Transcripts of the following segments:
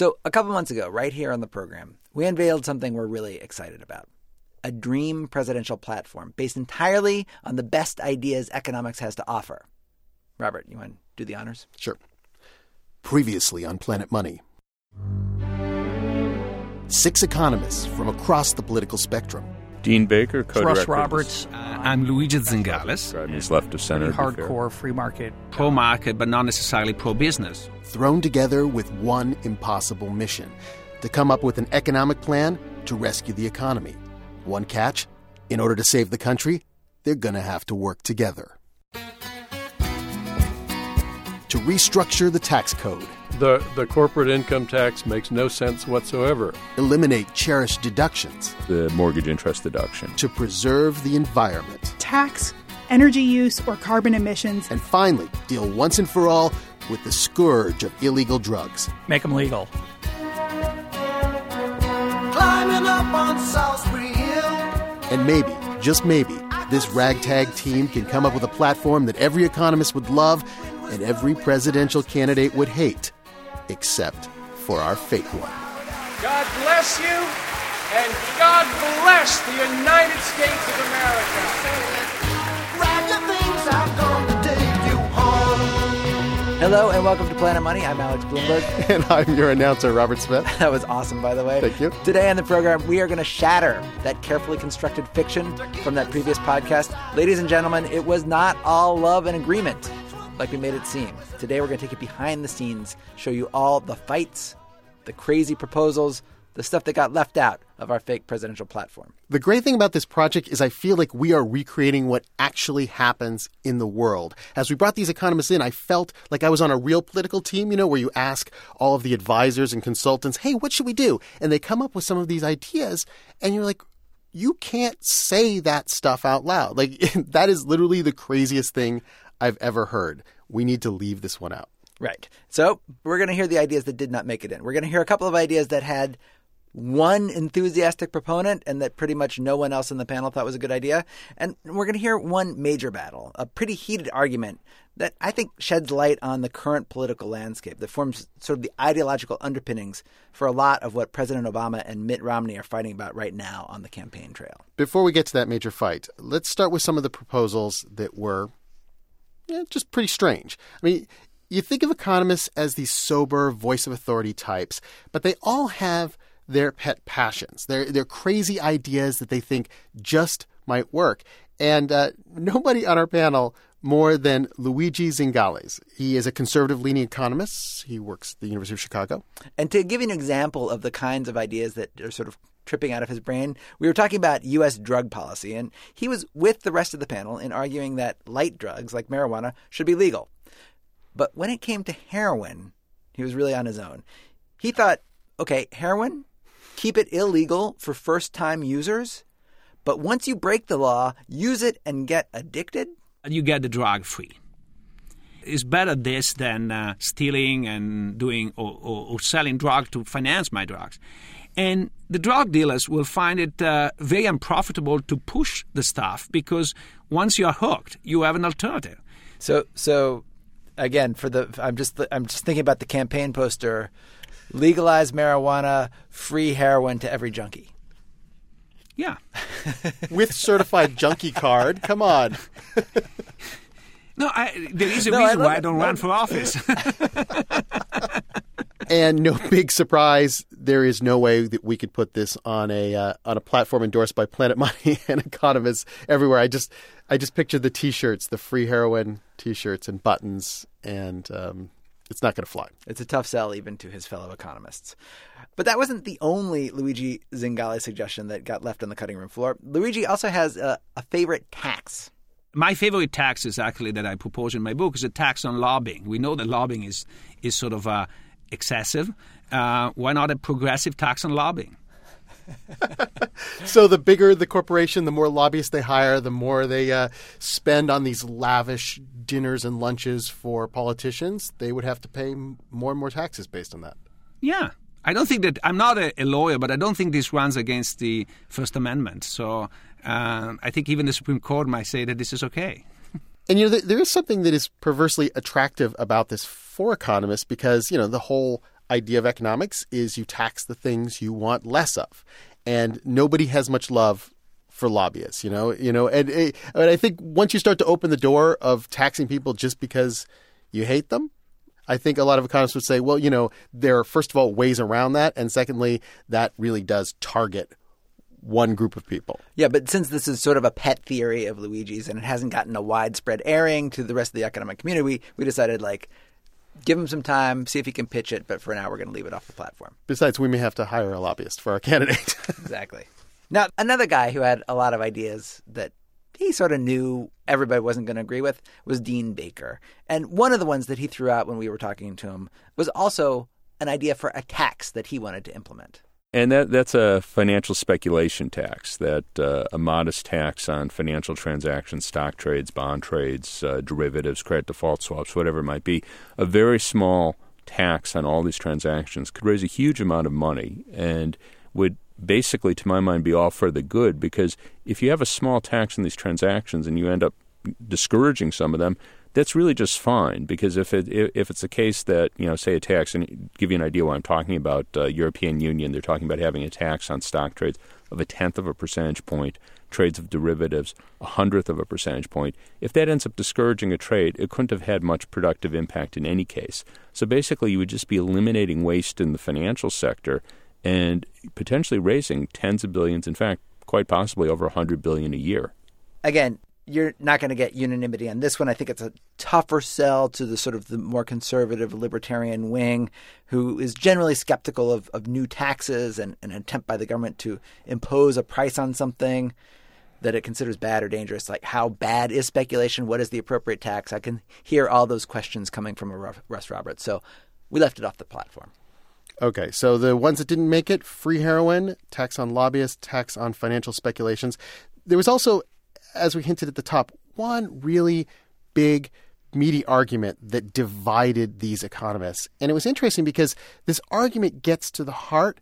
So, a couple months ago, right here on the program, we unveiled something we're really excited about a dream presidential platform based entirely on the best ideas economics has to offer. Robert, you want to do the honors? Sure. Previously on Planet Money. Six economists from across the political spectrum. Dean Baker, co-director. Russ Roberts. Uh, I'm Luigi Zingales. He's left of center. Hardcore free market. Pro market, but not necessarily pro business. Thrown together with one impossible mission to come up with an economic plan to rescue the economy. One catch in order to save the country, they're going to have to work together. To restructure the tax code, The, the corporate income tax makes no sense whatsoever. eliminate cherished deductions, The mortgage interest deduction. to preserve the environment, tax, energy use, or carbon emissions. and finally deal once and for all with the scourge of illegal drugs. Make them legal. Climbing up on Solsbury Hill. And maybe, just maybe, this ragtag team can come up with a platform that every economist would love and every presidential candidate would hate, except for our fake one. God bless you, and God bless the United States of America. Hello and welcome to Planet Money. I'm Alex Blumberg. And I'm your announcer, Robert Smith. That was awesome, by the way. Thank you. Today on the program, we are going to shatter that carefully constructed fiction from that previous podcast. Ladies and gentlemen, it was not all love and agreement like we made it seem. Today, we're going to take you behind the scenes, show you all the fights, the crazy proposals, the stuff that got left out of our fake presidential platform. The great thing about this project is I feel like we are recreating what actually happens in the world. As we brought these economists in, I felt like I was on a real political team, you know, where you ask all of the advisors and consultants, hey, what should we do? And they come up with some of these ideas, and you're like, you can't say that stuff out loud. Like, that is literally the craziest thing I've ever heard. We need to leave this one out. Right. So we're going to hear the ideas that did not make it in. We're going to hear a couple of ideas that had one enthusiastic proponent and that pretty much no one else in the panel thought was a good idea. And we're going to hear one major battle, a pretty heated argument that I think sheds light on the current political landscape that forms sort of the ideological underpinnings for a lot of what President Obama and Mitt Romney are fighting about right now on the campaign trail. Before we get to that major fight, let's start with some of the proposals that were yeah, just pretty strange. I mean, you think of economists as these sober, voice of authority types, but they all have their pet passions. They're, they're crazy ideas that they think just might work. And uh, nobody on our panel more than Luigi Zingales. He is a conservative leaning economist. He works at the University of Chicago. And to give you an example of the kinds of ideas that are sort of tripping out of his brain, we were talking about U.S. drug policy, and he was with the rest of the panel in arguing that light drugs like marijuana should be legal. But when it came to heroin, he was really on his own. He thought, okay, heroin, keep it illegal for first time users, but once you break the law, use it and get addicted? You get the drug free. It's better this than uh, stealing and doing or, or, or selling drugs to finance my drugs. And the drug dealers will find it uh, very unprofitable to push the stuff because once you are hooked, you have an alternative. So, so again, for the I'm just I'm just thinking about the campaign poster: legalize marijuana, free heroin to every junkie. Yeah. With certified junkie card. Come on. No, I, there is a No, reason love why I don't No, run for office. and no big surprise, there is no way that we could put this on a uh, on a platform endorsed by Planet Money and economists everywhere. I just I just pictured the T-shirts, the free heroin T-shirts and buttons, and um, it's not going to fly. It's a tough sell even to his fellow economists. But that wasn't the only Luigi Zingales suggestion that got left on the cutting room floor. Luigi also has a, a favorite tax. My favorite tax is actually that I propose in my book is a tax on lobbying. We know that lobbying is is sort of uh, excessive. Uh, why not a progressive tax on lobbying? So the bigger the corporation, the more lobbyists they hire, the more they uh, spend on these lavish dinners and lunches for politicians. They would have to pay more and more taxes based on that. Yeah. I don't think that I'm not a, a lawyer, but I don't think this runs against the First Amendment. So uh, I think even the Supreme Court might say that this is okay. And you know, there- there is something that is perversely attractive about this for economists because you know the whole idea of economics is you tax the things you want less of. And nobody has much love for lobbyists, you know, you know, and, eh, and I think once you start to open the door of taxing people just because you hate them, I think a lot of economists would say, well, you know, there are first of all ways around that, and secondly, that really does target one group of people. Yeah, but since this is sort of a pet theory of Luigi's and it hasn't gotten a widespread airing to the rest of the economic community, we, we decided like give him some time, see if he can pitch it, but for now we're going to leave it off the platform. Besides, we may have to hire a lobbyist for our candidate. Exactly. Now, another guy who had a lot of ideas that he sort of knew everybody wasn't going to agree with was Dean Baker. And one of the ones that he threw out when we were talking to him was also an idea for a tax that he wanted to implement. And that that's a financial speculation tax, that uh, a modest tax on financial transactions, stock trades, bond trades, uh, derivatives, credit default swaps, whatever it might be. A very small tax on all these transactions could raise a huge amount of money and would basically, to my mind, be all for the good because if you have a small tax on these transactions and you end up discouraging some of them, that's really just fine because if it if it's a case that you know say a tax and give you an idea what I'm talking about uh, European Union they're talking about having a tax on stock trades of a tenth of a percentage point trades of derivatives a hundredth of a percentage point. If that ends up discouraging a trade it couldn't have had much productive impact in any case. So basically you would just be eliminating waste in the financial sector and potentially raising tens of billions in fact quite possibly over a hundred billion a year. Again, you're not going to get unanimity on this one. I think it's a tougher sell to the sort of the more conservative libertarian wing, who is generally skeptical of, of new taxes and an attempt by the government to impose a price on something that it considers bad or dangerous. Like, how bad is speculation? What is the appropriate tax? I can hear all those questions coming from a Russ Roberts. So we left it off the platform. Okay, so the ones that didn't make it free heroin, tax on lobbyists, tax on financial speculations. There was also, as we hinted at the top, one really big, meaty argument that divided these economists. And it was interesting because this argument gets to the heart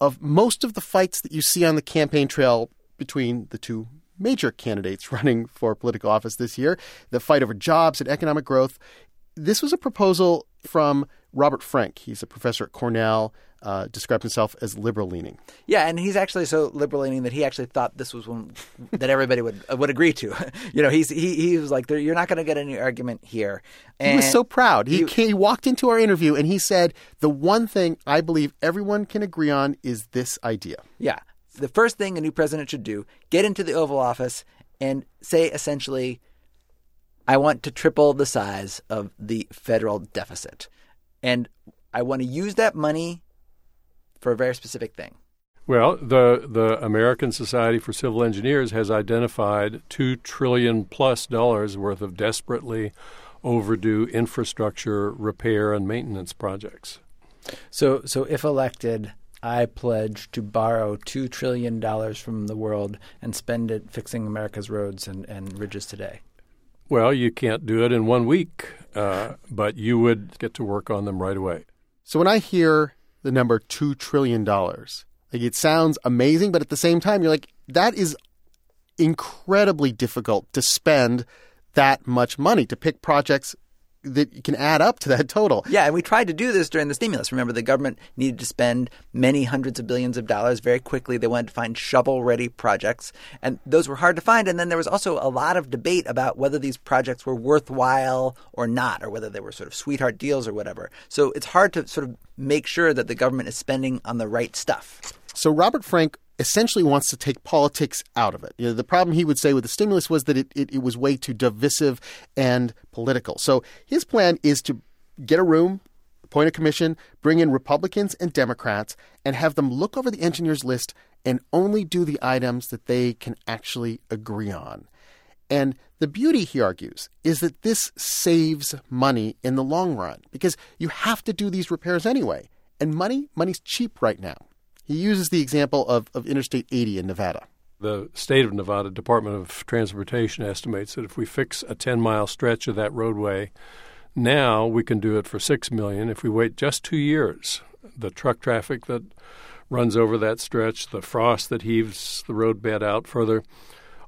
of most of the fights that you see on the campaign trail between the two major candidates running for political office this year the fight over jobs and economic growth. This was a proposal from Robert Frank. He's a professor at Cornell, uh, described himself as liberal leaning. Yeah, and he's actually so liberal leaning that he actually thought this was one that everybody would would agree to. you know, he's he he was like, "You're not going to get any argument here." He was so proud. He, he- came, he walked into our interview and he said, The one thing I believe everyone can agree on is this idea. Yeah. The first thing a new president should do, get into the Oval Office and say essentially, I want to triple the size of the federal deficit. And I want to use that money for a very specific thing. Well, the the American Society for Civil Engineers has identified two trillion plus dollars worth of desperately overdue infrastructure repair and maintenance projects. So, so if elected, I pledge to borrow two trillion dollars from the world and spend it fixing America's roads and, and ridges today. Well, you can't do it in one week, uh, but you would get to work on them right away. So when I hear the number $2 trillion, like it sounds amazing, but at the same time, you're like, that is incredibly difficult to spend that much money to pick projects that can add up to that total. Yeah, and we tried to do this during the stimulus. Remember, the government needed to spend many hundreds of billions of dollars very quickly. They wanted to find shovel ready projects, and those were hard to find. And then there was also a lot of debate about whether these projects were worthwhile or not, or whether they were sort of sweetheart deals or whatever. So it's hard to sort of make sure that the government is spending on the right stuff. So Robert Frank essentially wants to take politics out of it. You know, the problem he would say with the stimulus was that it, it, it was way too divisive and political. So his plan is to get a room, appoint a commission, bring in Republicans and Democrats, and have them look over the engineers list and only do the items that they can actually agree on. And the beauty, he argues, is that this saves money in the long run because you have to do these repairs anyway. And money, money's cheap right now. He uses the example of, of Interstate 80 in Nevada. The state of Nevada Department of Transportation estimates that if we fix a 10 mile stretch of that roadway now, we can do it for 6 million. If we wait just two years, the truck traffic that runs over that stretch, the frost that heaves the roadbed out further,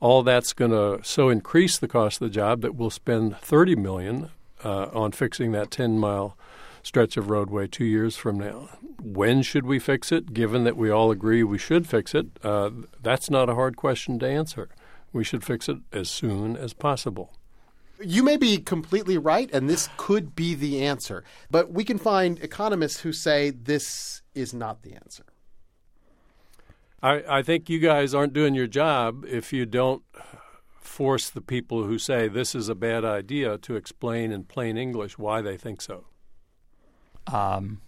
all that's going to so increase the cost of the job that we'll spend 30 million uh, on fixing that 10 mile stretch of roadway two years from now. When should we fix it? Given that we all agree we should fix it, uh, that's not a hard question to answer. We should fix it as soon as possible. You may be completely right, and this could be the answer. But we can find economists who say this is not the answer. I, I think you guys aren't doing your job if you don't force the people who say this is a bad idea to explain in plain English why they think so. Um,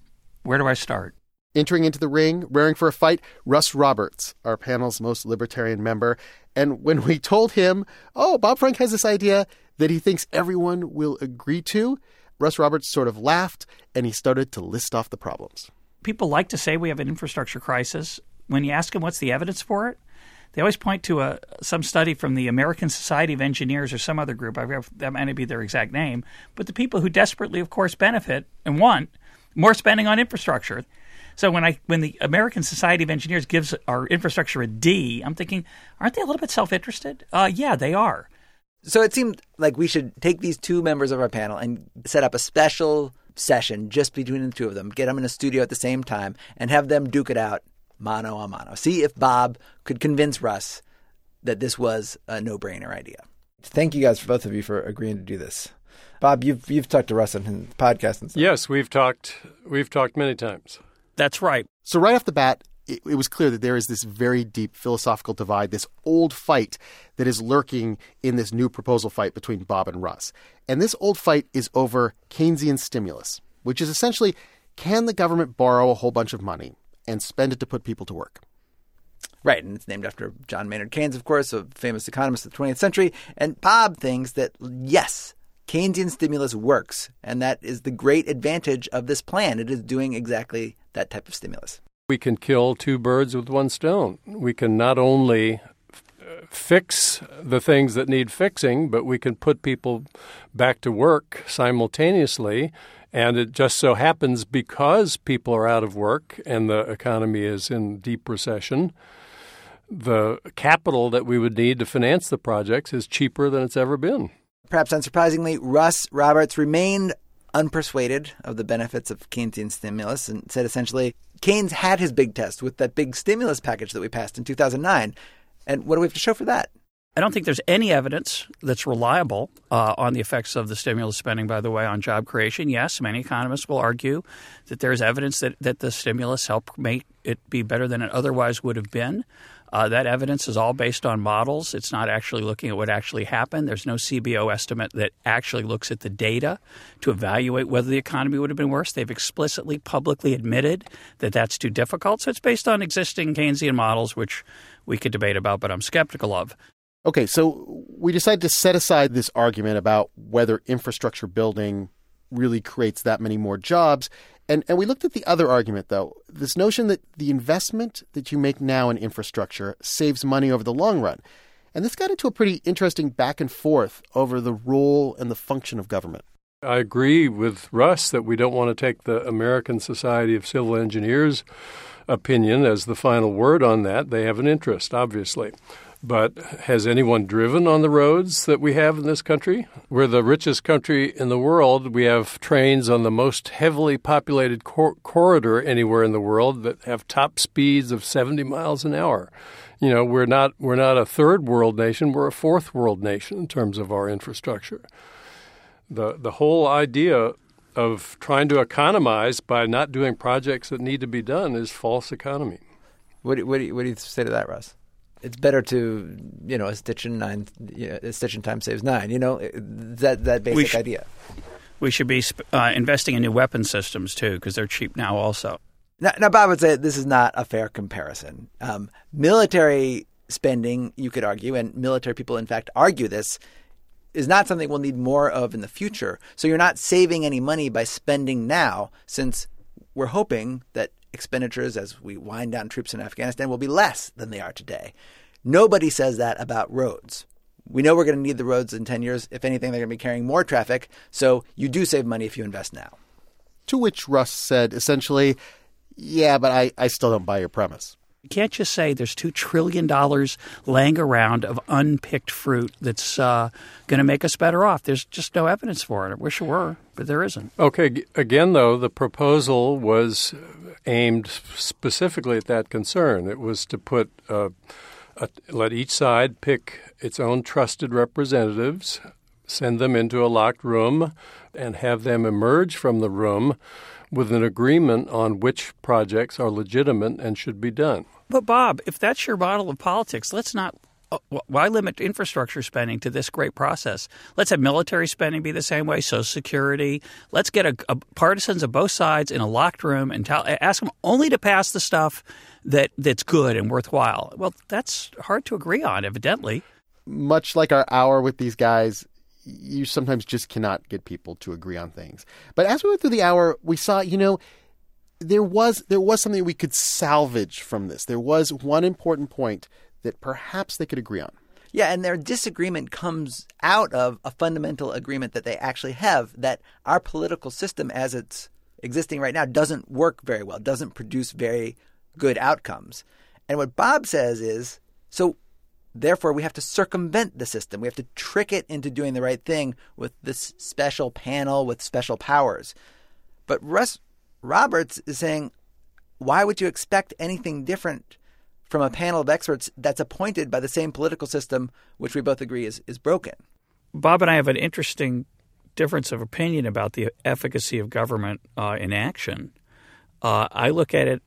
where do I start? Entering into the ring, raring for a fight, Russ Roberts, our panel's most libertarian member. And when we told him, oh, Bob Frank has this idea that he thinks everyone will agree to, Russ Roberts sort of laughed and he started to list off the problems. People like to say we have an infrastructure crisis. When you ask them what's the evidence for it, they always point to a some study from the American Society of Engineers or some other group. I that might be their exact name, but the people who desperately, of course, benefit and want more spending on infrastructure. So when I when the American Society of Engineers gives our infrastructure a D, I'm thinking, aren't they a little bit self interested? Uh, yeah, they are. So it seemed like we should take these two members of our panel and set up a special session just between the two of them, get them in a studio at the same time, and have them duke it out mano a mano. See if Bob could convince Russ that this was a no brainer idea. Thank you guys, for both of you, for agreeing to do this. Bob, you've you've talked to Russ on his podcast and stuff. Yes, we've talked we've talked many times. That's right. So, right off the bat, it, it was clear that there is this very deep philosophical divide, this old fight that is lurking in this new proposal fight between Bob and Russ. And this old fight is over Keynesian stimulus, which is essentially can the government borrow a whole bunch of money and spend it to put people to work? Right, and it's named after John Maynard Keynes, of course, a famous economist of the 20th century. And Bob thinks that, yes, Keynesian stimulus works, and that is the great advantage of this plan. It is doing exactly that type of stimulus. We can kill two birds with one stone. We can not only uh, fix the things that need fixing, but we can put people back to work simultaneously. And it just so happens because people are out of work and the economy is in deep recession, the capital that we would need to finance the projects is cheaper than it's ever been. Perhaps unsurprisingly, Russ Roberts remained unpersuaded of the benefits of Keynesian stimulus and said essentially Keynes had his big test with that big stimulus package that we passed in 2009. And what do we have to show for that? I don't think there's any evidence that's reliable uh, on the effects of the stimulus spending, by the way, on job creation. Yes, many economists will argue that there's evidence that, that the stimulus helped make it be better than it otherwise would have been. Uh, that evidence is all based on models. It's not actually looking at what actually happened. There's no CBO estimate that actually looks at the data to evaluate whether the economy would have been worse. They've explicitly publicly admitted that that's too difficult. So it's based on existing Keynesian models, which we could debate about, but I'm skeptical of. Okay, so we decided to set aside this argument about whether infrastructure building really creates that many more jobs. And, and we looked at the other argument, though this notion that the investment that you make now in infrastructure saves money over the long run. And this got into a pretty interesting back and forth over the role and the function of government. I agree with Russ that we don't want to take the American Society of Civil Engineers opinion as the final word on that. They have an interest, obviously. But has anyone driven on the roads that we have in this country? We're the richest country in the world. We have trains on the most heavily populated cor- corridor anywhere in the world that have top speeds of 70 miles an hour. You know, we're not we're not a third world nation, we're a fourth world nation in terms of our infrastructure. The the whole idea of trying to economize by not doing projects that need to be done is false economy. What what do, what do you say to that, Russ? It's better to, you know, a stitch in nine, you know, a stitch in time saves nine. You know, that that basic sh- idea. We should be uh, investing in new weapon systems too, because they're cheap now also. Now, now, Bob would say this is not a fair comparison. Um, military spending, you could argue, and military people, in fact, argue this, is not something we'll need more of in the future. So you're not saving any money by spending now, since we're hoping that expenditures as we wind down troops in Afghanistan will be less than they are today. Nobody says that about roads. We know we're going to need the roads in 10 years. If anything, they're going to be carrying more traffic. So you do save money if you invest now. To which Russ said essentially, yeah, but I, I still don't buy your premise. You can't just say there's $2 trillion laying around of unpicked fruit that's uh, going to make us better off. There's just no evidence for it. I wish there were, but there isn't. Okay, again, though, the proposal was aimed specifically at that concern. It was to put, uh, a, let each side pick its own trusted representatives, send them into a locked room, and have them emerge from the room with an agreement on which projects are legitimate and should be done. But Bob, if that's your model of politics, let's not. uh, Why limit infrastructure spending to this great process? Let's have military spending be the same way, Social Security. Let's get a, a partisans of both sides in a locked room and tell, ask them only to pass the stuff that that's good and worthwhile. Well, that's hard to agree on, evidently. much like our hour with these guys, you sometimes just cannot get people to agree on things. But as we went through the hour, we saw, you know, there was there was something we could salvage from this. There was one important point that perhaps they could agree on. Yeah, and their disagreement comes out of a fundamental agreement that they actually have that our political system as it's existing right now doesn't work very well, doesn't produce very good outcomes. And what Bob says is so therefore we have to circumvent the system. We have to trick it into doing the right thing with this special panel with special powers. But Russ Roberts is saying why would you expect anything different from a panel of experts that's appointed by the same political system, which we both agree is, is broken? Bob and I have an interesting difference of opinion about the efficacy of government uh, in action. Uh, I look at it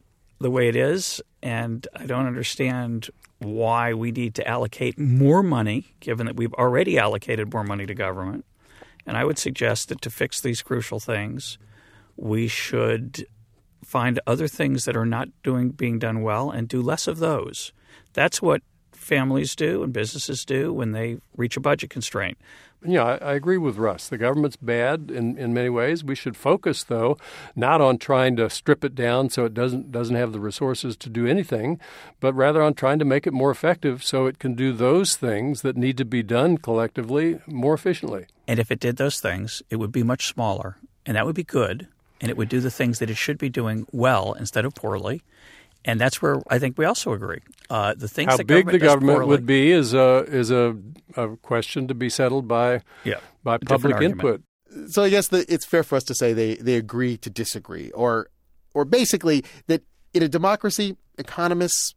the way it is, and I don't understand why we need to allocate more money, given that we've already allocated more money to government. And I would suggest that to fix these crucial things, we should find other things that are not doing being done well and do less of those. That's what families do and businesses do when they reach a budget constraint. Yeah, I, I agree with Russ. The government's bad in, in many ways. We should focus, though, not on trying to strip it down so it doesn't doesn't have the resources to do anything, but rather on trying to make it more effective so it can do those things that need to be done collectively more efficiently. And if it did those things, it would be much smaller, and that would be good, and it would do the things that it should be doing well instead of poorly. And that's where I think we also agree. Uh, the things How that big government the government poorly- would be is a is a, a question to be settled by Yeah, by public input. So I guess the, it's fair for us to say they, they agree to disagree, or or basically that in a democracy, economists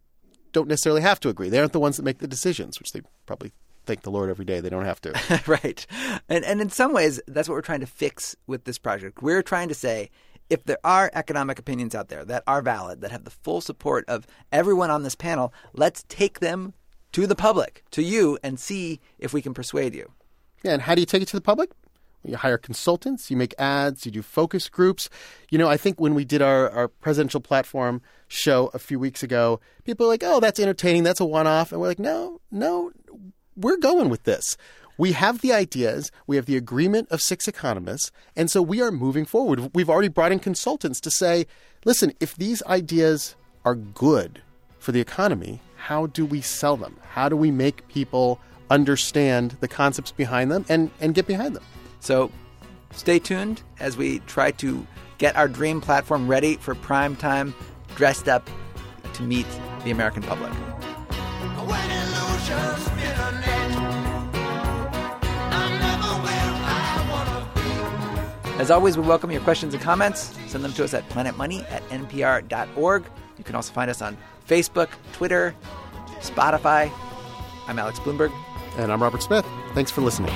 don't necessarily have to agree. They aren't the ones that make the decisions, which they probably thank the Lord every day they don't have to. right. And and in some ways that's what we're trying to fix with this project. We're trying to say if there are economic opinions out there that are valid, that have the full support of everyone on this panel, let's take them to the public, to you and see if we can persuade you. Yeah, and how do you take it to the public? You hire consultants, you make ads, you do focus groups. You know, I think when we did our, our presidential platform show a few weeks ago, people were like, oh, that's entertaining, that's a one off. And we're like, no, no, we're going with this. We have the ideas, we have the agreement of six economists, and so we are moving forward. We've already brought in consultants to say, listen, if these ideas are good for the economy, how do we sell them? How do we make people understand the concepts behind them and, and get behind them? So stay tuned as we try to get our dream platform ready for prime time, dressed up to meet the American public. As always, we welcome your questions and comments. Send them to us at planetmoney at npr.org. You can also find us on Facebook, Twitter, Spotify. I'm Alex Blumberg. And I'm Robert Smith. Thanks for listening.